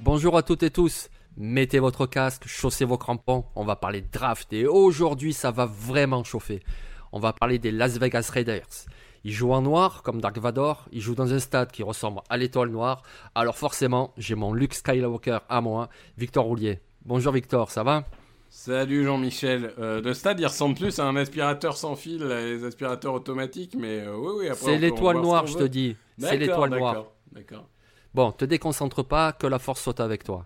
Bonjour à toutes et tous. Mettez votre casque, chaussez vos crampons. On va parler draft et aujourd'hui ça va vraiment chauffer. On va parler des Las Vegas Raiders. Ils jouent en noir comme Dark Vador. Ils jouent dans un stade qui ressemble à l'étoile noire. Alors forcément, j'ai mon Luke Skywalker à moi, Victor Roulier. Bonjour Victor, ça va? Salut Jean-Michel. Euh, le stade, il ressemble plus à un aspirateur sans fil, les aspirateurs automatiques, mais euh, oui, oui. après, C'est l'étoile ce noire, je te dis. C'est l'étoile noire. d'accord. Bon, te déconcentre pas, que la force soit avec toi.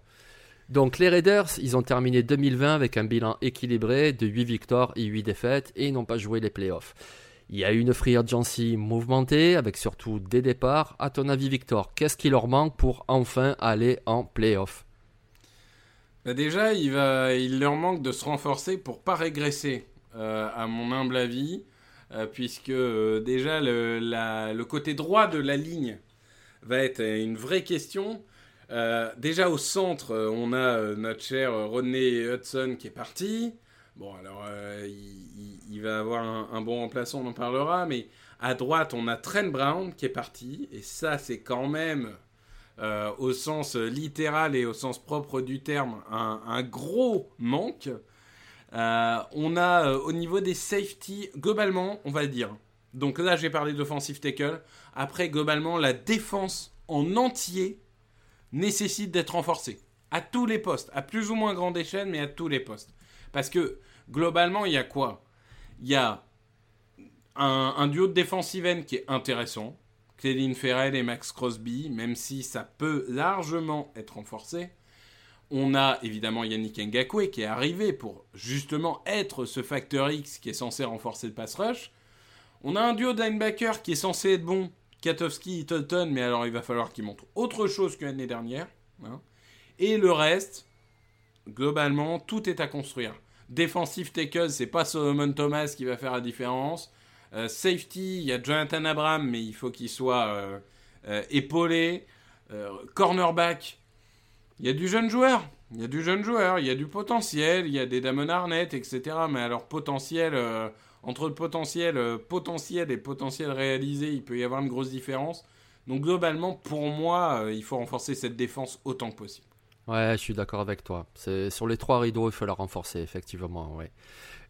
Donc les Raiders, ils ont terminé 2020 avec un bilan équilibré de 8 victoires et 8 défaites et ils n'ont pas joué les playoffs. Il y a eu une free agency mouvementée avec surtout des départs. À ton avis Victor, qu'est-ce qui leur manque pour enfin aller en playoffs Bah déjà, il, leur manque de se renforcer pour pas régresser, euh, à mon humble avis, euh, puisque euh, déjà le, côté droit de la ligne va être une vraie question. Déjà au centre, on a notre cher Rodney Hudson qui est parti. Bon, alors il va avoir un, un bon remplaçant, on en parlera, mais à droite, on a Trent Brown qui est parti, et ça, c'est quand même euh, au sens littéral et au sens propre du terme, un, gros manque. Euh, on a euh, au niveau des safety, globalement, on va dire. Donc là, j'ai parlé d'offensive tackle. Après, globalement, la défense en entier nécessite d'être renforcée. À tous les postes, à plus ou moins grande échelle, mais à tous les postes. Parce que globalement, il y a quoi? Il y a un, duo de defensive end qui est intéressant. Cléline Ferrell et Max Crosby, même si ça peut largement être renforcé. On a évidemment Yannick Ngakwe qui est arrivé pour justement être ce facteur X qui est censé renforcer le pass rush. On a un duo de qui est censé être bon, Katowski et Tolton, mais alors il va falloir qu'il montre autre chose que l'année dernière. hein. Et le reste, globalement, tout est à construire. Defensive tackle, c'est pas Solomon Thomas qui va faire la différence. Euh, safety, il y a Jonathan Abram, mais il faut qu'il soit euh, euh, épaulé. Cornerback, il y a du jeune joueur. Il y a du jeune joueur, il y a du potentiel, il y a des Damon Arnett, etc. Mais alors potentiel, entre le potentiel potentiel et potentiel réalisé, il peut y avoir une grosse différence. Donc globalement, pour moi, il faut renforcer cette défense autant que possible. Ouais, je suis d'accord avec toi. C'est sur les trois rideaux, il faut la renforcer effectivement, ouais.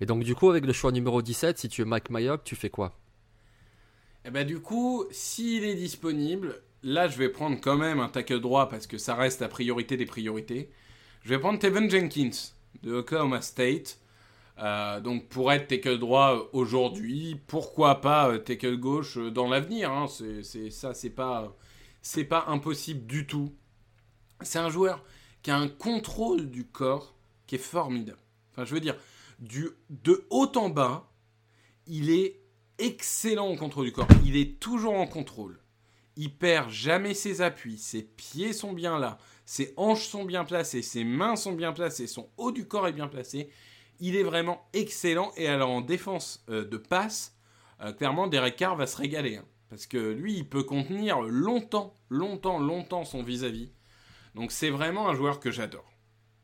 Et donc du coup, avec le choix numéro 17, si tu es Mike Mayock, tu fais quoi? Et bah du coup, s'il est disponible, là je vais prendre quand même un tackle droit parce que ça reste la priorité des priorités. Je vais prendre Tevin Jenkins de Oklahoma State. Euh, donc pour être tackle droit aujourd'hui, pourquoi pas euh, tackle gauche euh, dans l'avenir hein. c'est- ça, c'est pas, c'est pas impossible du tout. C'est un joueur qui a un contrôle du corps qui est formidable. Enfin, je veux dire, du, de haut en bas, il est excellent au contrôle du corps. Il est toujours en contrôle. Il perd jamais ses appuis. Ses pieds sont bien là. Ses hanches sont bien placées. Ses mains sont bien placées. Son haut du corps est bien placé. Il est vraiment excellent. Et alors en défense euh, de passe, euh, clairement, Derek Carr va se régaler. hein. parce que lui, il peut contenir longtemps, longtemps, longtemps son vis-à-vis. Donc c'est vraiment un joueur que j'adore.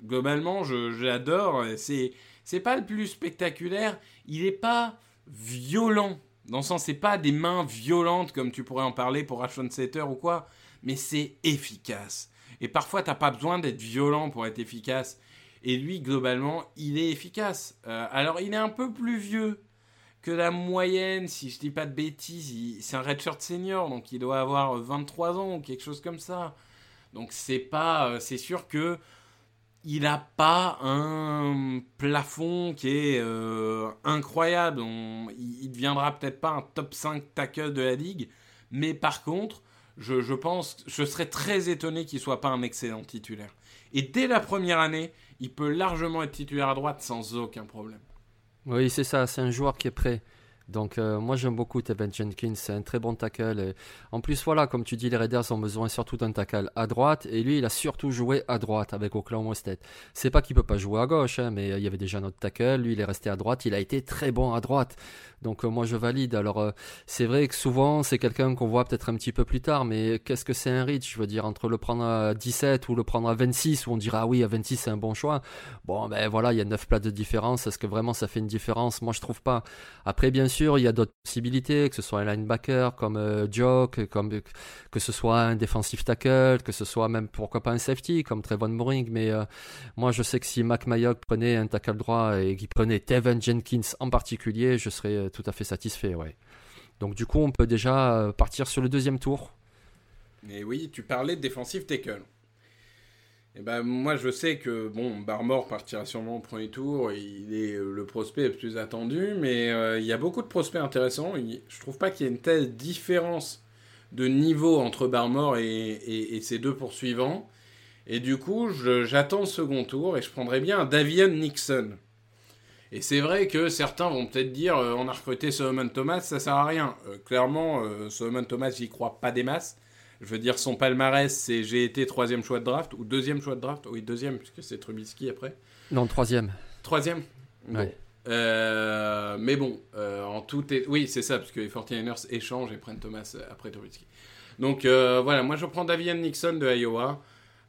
Globalement, je l'adore. C'est, c'est pas le plus spectaculaire. Il est pas violent. Dans le sens, c'est pas des mains violentes comme tu pourrais en parler pour Ashton Setter ou quoi. Mais c'est efficace. Et parfois, t'as pas besoin d'être violent pour être efficace. Et lui, globalement, il est efficace. Euh, alors, il est un peu plus vieux que la moyenne, si je dis pas de bêtises. C'est un redshirt senior, donc il doit avoir 23 ans ou quelque chose comme ça. Donc c'est pas, euh, c'est sûr que il a pas un plafond qui est euh, incroyable. Il, il deviendra peut-être pas un top 5 tackle de la ligue, mais par contre, je, je pense, je serais très étonné qu'il soit pas un excellent titulaire. Et dès la première année, il peut largement être titulaire à droite sans aucun problème. Oui, c'est ça, c'est un joueur qui est prêt. Donc euh, moi j'aime beaucoup Tevin Jenkins, c'est un très bon tackle. En plus voilà, comme tu dis, les Raiders ont besoin surtout d'un tackle à droite et lui il a surtout joué à droite avec Oklahoma State. C'est pas qu'il peut pas jouer à gauche, hein, mais il y avait déjà notre tackle, lui il est resté à droite, il a été très bon à droite. Donc euh, moi je valide. Alors euh, c'est vrai que souvent c'est quelqu'un qu'on voit peut-être un petit peu plus tard, mais qu'est-ce que c'est un reach? Je veux dire entre le prendre à 17 ou le prendre à 26 où on dira ah oui à 26 c'est un bon choix. Bon ben voilà il y a 9 plats de différence. Est-ce que vraiment ça fait une différence? Moi je trouve pas. Après bien sûr il y a d'autres possibilités, que ce soit un linebacker comme euh, comme que ce soit un defensive tackle, que ce soit même pourquoi pas un safety comme Trevon Moring. Mais moi je sais que si Mac Mayock prenait un tackle droit et qu'il prenait Tevin Jenkins en particulier, je serais tout à fait satisfait, ouais. Donc du coup, on peut déjà euh, partir sur le deuxième tour. Mais oui, tu parlais de défensive tackle. Et eh ben moi je sais que bon Barmore partira sûrement au premier tour, il est euh, le prospect le plus attendu, mais euh, il y a beaucoup de prospects intéressants. je trouve pas qu'il y ait une telle différence de niveau entre Barmore et, ses deux poursuivants. Et du coup, j'attends le second tour et je prendrais bien Davian Nixon. Et c'est vrai que certains vont peut-être dire euh, on a recruté Solomon Thomas, ça sert à rien. Clairement, Solomon Thomas, j'y crois pas des masses. Je veux dire, son palmarès, c'est j'ai été troisième choix de draft, ou deuxième choix de draft. Oui, deuxième, puisque c'est Trubisky après. Non, troisième. Troisième mais bon, en tout est... Oui, c'est ça, parce que les 49ers échangent et prennent Thomas après Trubisky. Donc voilà, moi je prends Davian Nixon de Iowa.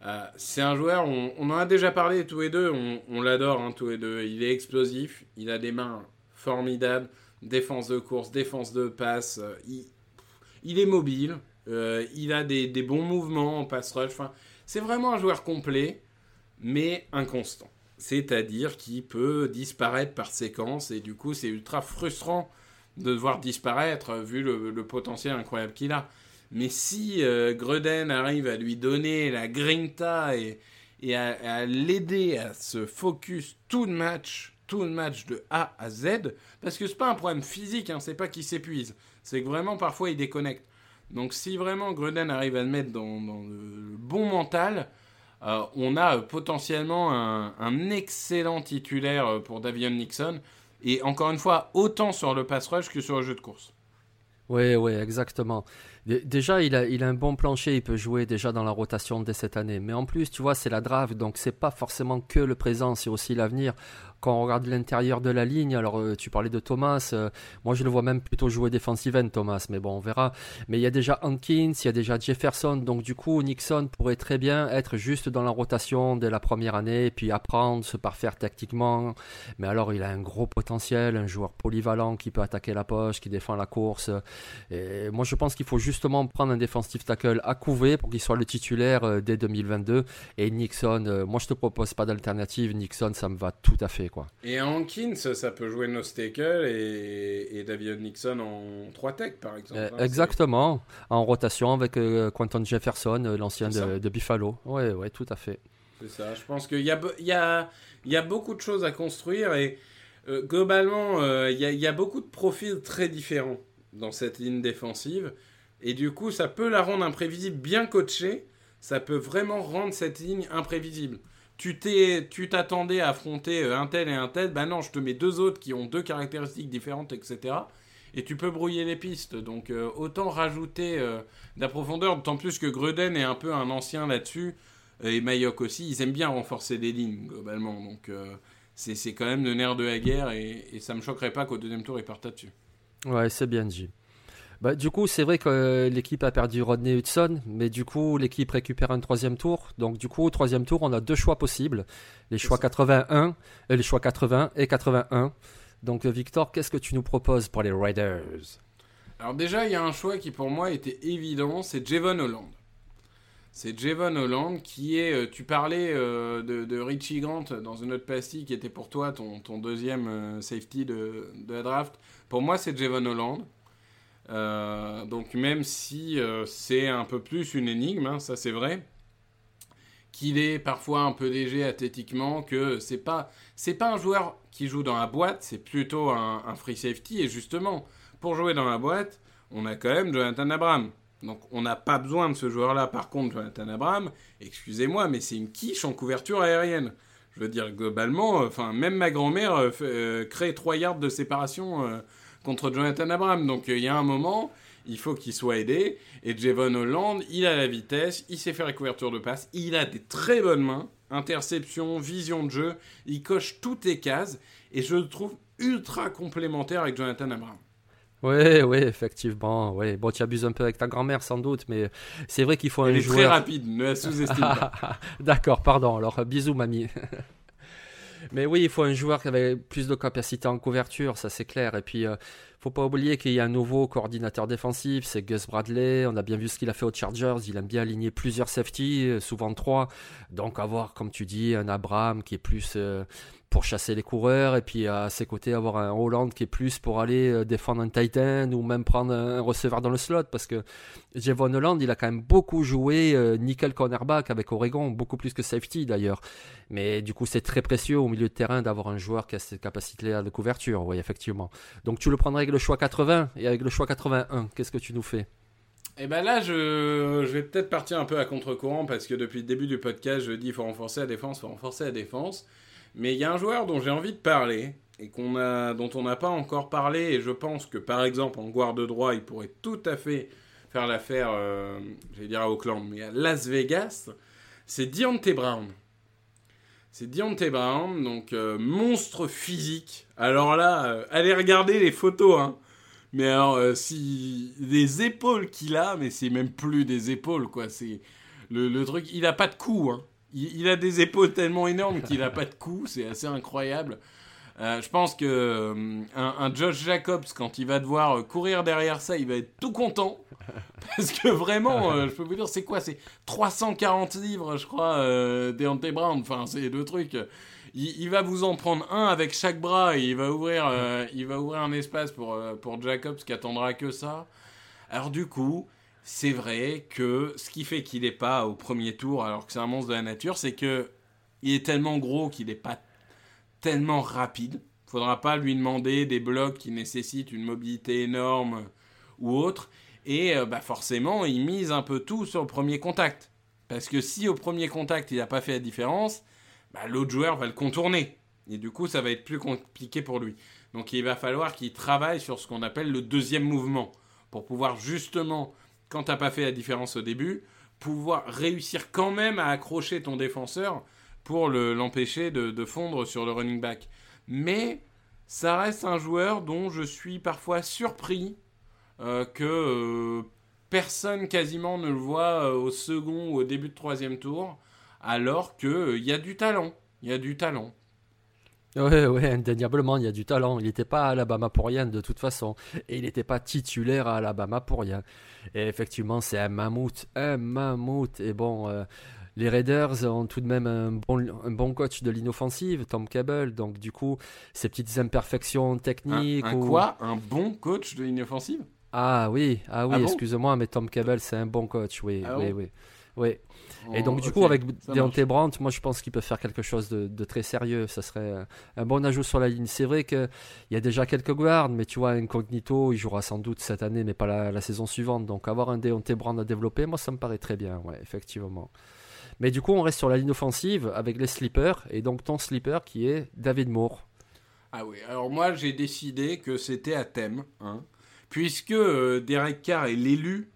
Euh, c'est un joueur, on, en a déjà parlé tous les deux, on, l'adore hein, tous les deux. Il est explosif, il a des mains formidables, défense de course, défense de passe, euh, il, est mobile, euh, il a des, bons mouvements en pass rush. c'est vraiment un joueur complet, mais inconstant. C'est-à-dire qu'il peut disparaître par séquence et du coup c'est ultra frustrant de devoir disparaître vu le potentiel incroyable qu'il a. Mais si euh, arrive à lui donner la grinta et, et à, l'aider à se focus tout le match, tout le match de A à Z, parce que c'est pas un problème physique, hein, c'est pas qu'il s'épuise, c'est que vraiment parfois il déconnecte. Donc si vraiment Gruden arrive à le mettre dans, le bon mental, euh, on a potentiellement un, un, excellent titulaire pour Davion Nixon. Et encore une fois, autant sur le pass rush que sur le jeu de course. Oui, oui, exactement. Déjà, il a, il a un bon plancher, il peut jouer déjà dans la rotation dès cette année. Mais en plus, tu vois, c'est la draft, donc c'est pas forcément que le présent, c'est aussi l'avenir quand on regarde l'intérieur de la ligne, alors euh, tu parlais de Thomas, euh, moi je le vois même plutôt jouer defensive end Thomas, mais bon on verra. Mais il y a déjà Hankins, il y a déjà Jefferson, donc du coup Nixon pourrait très bien être juste dans la rotation dès la première année, puis apprendre, se parfaire tactiquement. Mais alors il a un gros potentiel, un joueur polyvalent qui peut attaquer la poche, qui défend la course. Et moi je pense qu'il faut justement prendre un defensive tackle à couver pour qu'il soit le titulaire euh, dès 2022. Et Nixon, moi je te propose pas d'alternative, Nixon ça me va tout à fait. Et Hankins, ça peut jouer No et, et David Nixon en 3 tech, par exemple. Euh, hein, exactement, en rotation avec euh, Quentin Jefferson, euh, l'ancien de, Buffalo. Oui, ouais, tout à fait. C'est ça, je pense qu'il y a, y, a, y a beaucoup de choses à construire et globalement, il y, y, a beaucoup de profils très différents dans cette ligne défensive. Et du coup, ça peut la rendre imprévisible bien coachée. Ça peut vraiment rendre cette ligne imprévisible tu t'attendais à affronter euh, un tel et un tel, ben non, je te mets deux autres qui ont deux caractéristiques différentes, etc. Et tu peux brouiller les pistes. Donc euh, autant rajouter euh, de la profondeur, d'autant plus que Gruden est un peu un ancien là-dessus, et Mayok aussi, ils aiment bien renforcer les lignes, globalement. Donc c'est, quand même le nerf de la guerre, et, et ça me choquerait pas qu'au deuxième tour, il parte là-dessus. Ouais, c'est bien dit. Bah, du coup, c'est vrai que euh, l'équipe a perdu Rodney Hudson, mais du coup, l'équipe récupère un troisième tour. Donc, du coup, au troisième tour, on a deux choix possibles les choix 81, et euh, les choix 80 et 81. Donc, euh, Victor, qu'est-ce que tu nous proposes pour les Riders Alors, déjà, il y a un choix qui pour moi était évident c'est Javon Holland. C'est Javon Holland qui est. tu parlais de, Richie Grant dans une autre pastille qui était pour toi ton, ton deuxième safety de, de, la draft. Pour moi, c'est Javon Holland. Euh, donc même si euh, c'est un peu plus une énigme, hein, ça c'est vrai, qu'il est parfois un peu léger athlétiquement, que c'est pas c'est pas un joueur qui joue dans la boîte, c'est plutôt un, free safety. Et justement, pour jouer dans la boîte, on a quand même Jonathan Abraham. Donc on n'a pas besoin de ce joueur-là. Par contre, Jonathan Abraham, excusez-moi, mais c'est une quiche en couverture aérienne. Je veux dire, globalement, enfin, même ma grand-mère euh, euh, crée 3 yards de séparation euh, contre Jonathan Abraham. Donc il y a un moment, il faut qu'il soit aidé. Et Javon Holland, il a la vitesse, il sait faire les couvertures de passe, il a des très bonnes mains, interception, vision de jeu, il coche toutes les cases. Et je le trouve ultra complémentaire avec Jonathan Abraham. Oui, oui, effectivement. Ouais. Bon, tu abuses un peu avec ta grand-mère sans doute, mais c'est vrai qu'il faut Elle un est très rapide, ne la sous-estime pas. D'accord, pardon. Alors, euh, bisous, mamie. Mais oui, il faut un joueur qui avait plus de capacité en couverture, ça c'est clair. Et puis, euh, faut pas oublier qu'il y a un nouveau coordinateur défensif, c'est Gus Bradley. On a bien vu ce qu'il a fait aux Chargers. Il aime bien aligner plusieurs safety, euh, souvent trois. Donc, avoir, comme tu dis, un Abraham qui est plus euh, pour chasser les coureurs, et puis à ses côtés, avoir un Holland qui est plus pour aller euh, défendre un Titan ou même prendre un receveur dans le slot. Parce que Javon Holland, il a quand même beaucoup joué euh, nickel cornerback avec Oregon, beaucoup plus que safety d'ailleurs. Mais du coup, c'est très précieux au milieu de terrain d'avoir un joueur qui a cette capacité-là de couverture, oui, effectivement. Donc tu le prendrais avec le choix 80 et avec le choix 81, qu'est-ce que tu nous fais? Et ben là, je, je vais peut-être partir un peu à contre-courant parce que depuis le début du podcast, je dis il faut renforcer la défense, il faut renforcer la défense. Mais il y a un joueur dont j'ai envie de parler et dont on n'a pas encore parlé. Et je pense que par exemple en garde droit, il pourrait tout à fait faire l'affaire, euh, j'allais dire à Auckland, mais à Las Vegas. C'est Deontay Brown. C'est Deontay Brown, donc euh, monstre physique. Alors là, euh, allez regarder les photos, hein. Mais alors, euh, si les épaules qu'il a, mais c'est même plus des épaules, quoi. C'est le, le truc. Il a pas de cou, hein. Il, a des épaules tellement énormes qu'il a pas de cou. C'est assez incroyable. Euh, je pense que euh, un, Josh Jacobs, quand il va devoir euh, courir derrière ça, il va être tout content. Parce que vraiment, je peux vous dire, c'est quoi? C'est 340 livres, je crois, Deontay Brown. Enfin, c'est deux trucs. Il, il va vous en prendre un avec chaque bras et il va ouvrir, il va ouvrir un espace pour, pour Jacobs qui attendra que ça. Alors du coup, c'est vrai que ce qui fait qu'il n'est pas au premier tour alors que c'est un monstre de la nature, c'est que il est tellement gros qu'il n'est pas tellement rapide. Faudra pas lui demander des blocs qui nécessitent une mobilité énorme ou autre. Et euh, bah forcément, il mise un peu tout sur le premier contact. Parce que si au premier contact, il n'a pas fait la différence, bah, l'autre joueur va le contourner. Et du coup, ça va être plus compliqué pour lui. Donc il va falloir qu'il travaille sur ce qu'on appelle le deuxième mouvement. Pour pouvoir justement, quand tu n'as pas fait la différence au début, pouvoir réussir quand même à accrocher ton défenseur pour le- l'empêcher de, de fondre sur le running back. Mais ça reste un joueur dont je suis parfois surpris euh, que euh, personne quasiment ne le voit euh, au second ou au début de troisième tour, alors qu'il y a du talent. Il y a du talent. Ouais, ouais, indéniablement, il y a du talent. Il n'était pas à Alabama pour rien, de toute façon. Et il n'était pas titulaire à Alabama pour rien. Et effectivement, c'est un mammouth. Un mammouth. Et bon, euh, les Raiders ont tout de même un bon, un bon coach de l'inoffensive, Tom Cable. Donc, du coup, ces petites imperfections Un, techniques. un ou- quoi? Un bon coach de l'inoffensive Ah oui, ah oui, Ah bon? excuse-moi, mais Tom Cable, c'est un bon coach. Oui, Ah oui, bon? oui. Oui. Et donc, du Oh, coup, avec Deontay Brandt, moi, je pense qu'il peut faire quelque chose de, de très sérieux. Ça serait un bon ajout sur la ligne. C'est vrai qu'il y a déjà quelques guards, mais tu vois, Incognito, il jouera sans doute cette année, mais pas la, la saison suivante. Donc, avoir un Deontay Brandt à développer, moi, ça me paraît très bien, ouais, effectivement. Mais du coup, on reste sur la ligne offensive avec les sleepers, et donc ton sleeper qui est David Moore. Ah oui, alors moi j'ai décidé que c'était à thème, hein, puisque euh, Derek Carr est l'élu.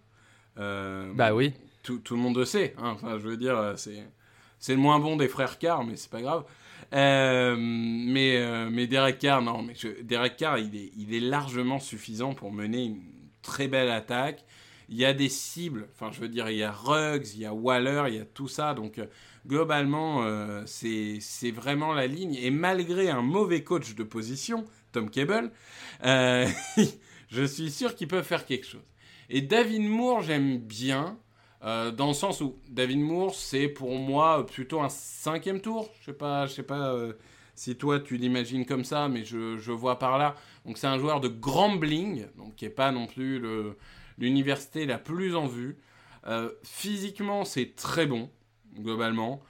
euh, Bah oui. Tout, le monde le sait, hein, enfin je veux dire, euh, c'est, le moins bon des frères Carr, mais c'est pas grave. Euh, mais, euh, mais Derek Carr, non, mais Derek Carr, il est, il est largement suffisant pour mener une très belle attaque. Il y a des cibles, enfin je veux dire, il y a Ruggs, il y a Waller, il y a tout ça, donc globalement, c'est vraiment la ligne. Et malgré un mauvais coach de position, Tom Cable, je suis sûr qu'ils peuvent faire quelque chose. Et David Moore, j'aime bien, euh, dans le sens où David Moore, c'est pour moi plutôt un cinquième tour. Je sais pas, je sais pas euh, si toi tu l'imagines comme ça, mais je, vois par là. Donc c'est un joueur de Grambling, donc qui est pas non plus l'université la plus en vue. Euh, physiquement, c'est très bon, globalement.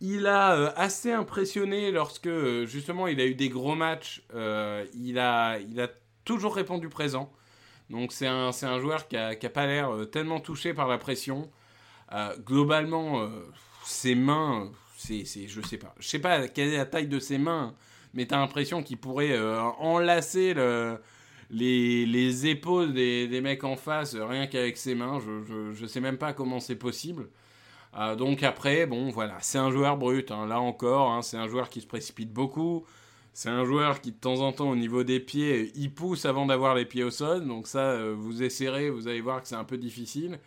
Il a assez impressionné lorsque, justement, il a eu des gros matchs. il, a, il a toujours répondu présent. Donc c'est un, un joueur qui a, qui a pas l'air euh, tellement touché par la pression. Euh, globalement, euh, ses mains, c'est, je sais pas. Je sais pas quelle est la taille de ses mains, mais t'as l'impression qu'il pourrait enlacer le, les, les épaules des, des mecs en face rien qu'avec ses mains. Je, je, sais même pas comment c'est possible. Donc après, bon voilà, c'est un joueur brut. hein. Là encore, hein, c'est un joueur qui se précipite beaucoup. C'est un joueur qui de temps en temps au niveau des pieds, il pousse avant d'avoir les pieds au sol. Donc ça, euh, vous essayerez, vous allez voir que c'est un peu difficile.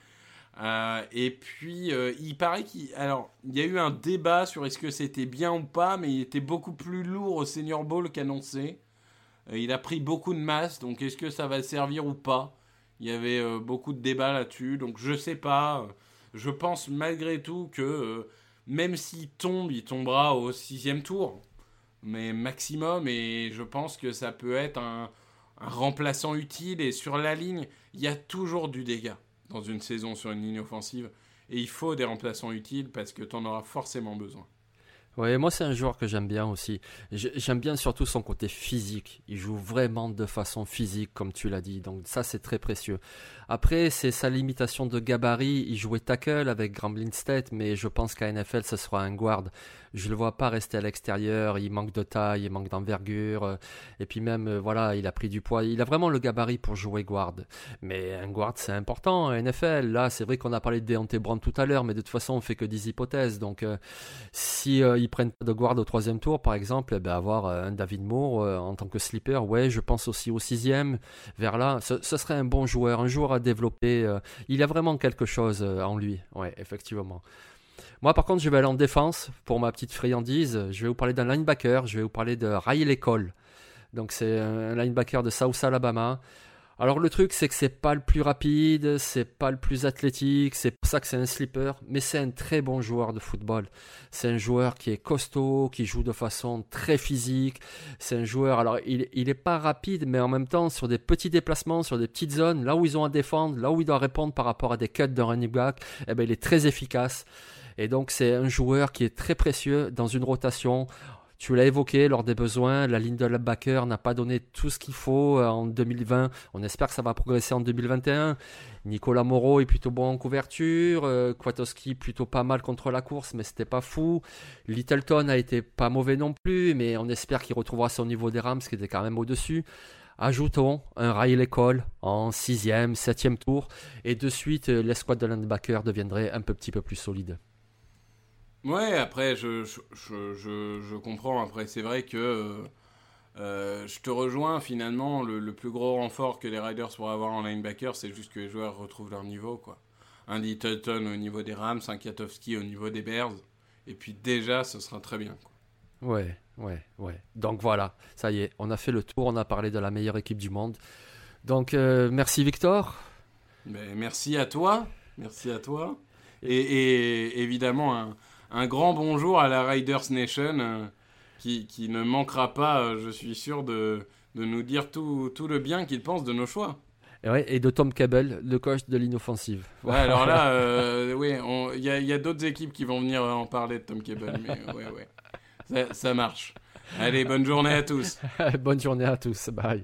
Euh, et puis, euh, il paraît qu'il... Il y a eu un débat sur est-ce que c'était bien ou pas, mais il était beaucoup plus lourd au Senior Bowl qu'annoncé. Il a pris beaucoup de masse, donc est-ce que ça va servir ou pas? Il y avait beaucoup de débats là-dessus, donc je sais pas. Je pense malgré tout que même s'il tombe, il tombera au sixième tour, mais maximum, et je pense que ça peut être un, remplaçant utile, et sur la ligne, il y a toujours du dégât dans une saison sur une ligne offensive, et il faut des remplaçants utiles parce que tu en auras forcément besoin. Ouais, moi c'est un joueur que j'aime bien aussi. J'ai- J'aime bien surtout son côté physique. Il joue vraiment de façon physique, comme tu l'as dit. Donc ça c'est très précieux. Après, c'est sa limitation de gabarit. Il jouait tackle avec Graham Lindstedt, mais je pense qu'à NFL ce sera un guard. Je le vois pas rester à l'extérieur. Il manque de taille, il manque d'envergure. euh, Et puis même, euh, voilà, il a pris du poids. Il a vraiment le gabarit pour jouer guard. Mais un guard c'est important. NFL, là c'est vrai qu'on a parlé de Deontay Brown tout à l'heure, mais de toute façon on fait que des hypothèses. Donc euh, si ils prennent pas de guard au troisième tour, par exemple, eh ben, avoir un David Moore en tant que sleeper, ouais, je pense aussi au sixième, vers là, ce, serait un bon joueur, un joueur à développer. il a vraiment quelque chose en lui, ouais, effectivement. Moi, par contre, je vais aller en défense pour ma petite friandise. Je vais vous parler d'un linebacker. Je vais vous parler de Riley Cole. Donc, c'est un linebacker de South Alabama. Alors, le truc, c'est que c'est pas le plus rapide, c'est pas le plus athlétique, c'est pour ça que c'est un sleeper, mais c'est un très bon joueur de football. C'est un joueur qui est costaud, qui joue de façon très physique. C'est un joueur, alors il, il est pas rapide, mais en même temps, sur des petits déplacements, sur des petites zones, là où ils ont à défendre, là où il doit répondre par rapport à des cuts d'un running back, eh ben, il est très efficace. Et donc, c'est un joueur qui est très précieux dans une rotation. Tu l'as évoqué lors des besoins, la ligne de linebacker n'a pas donné tout ce qu'il faut euh, en 2020. On espère que ça va progresser en 2021. Nicolas Moreau est plutôt bon en couverture, euh, Kwiatkowski plutôt pas mal contre la course, mais c'était pas fou. Littleton a été pas mauvais non plus, mais on espère qu'il retrouvera son niveau des Rams, qui était quand même au-dessus. Ajoutons un Riley Cole en 6e, 7e tour, et de suite, euh, l'escouade de linebacker deviendrait un peu, petit peu plus solide. Ouais, après, je, je, je, je, comprends. Après, c'est vrai que euh, euh, je te rejoins. Finalement, le, le plus gros renfort que les Riders pourraient avoir en linebacker, c'est juste que les joueurs retrouvent leur niveau. quoi. Un Littleton au niveau des Rams, un Katowski au niveau des Bears. Et puis déjà, ce sera très bien. Quoi. Ouais, ouais, ouais. Donc voilà, ça y est, on a fait le tour, on a parlé de la meilleure équipe du monde. Donc euh, merci Victor. Mais merci à toi. Merci à toi. Et, et évidemment, un, un grand bonjour à la Riders Nation euh, qui, qui ne manquera pas, euh, je suis sûr, de, de nous dire tout, tout le bien qu'il pense de nos choix. Et, ouais, et de Tom Cable, le coach de l'inoffensive. Ouais, alors là, euh, oui, il y a, d'autres équipes qui vont venir en parler de Tom Cable, mais ouais, ouais, ça, ça marche. Allez, bonne journée à tous. Bonne journée à tous, bye.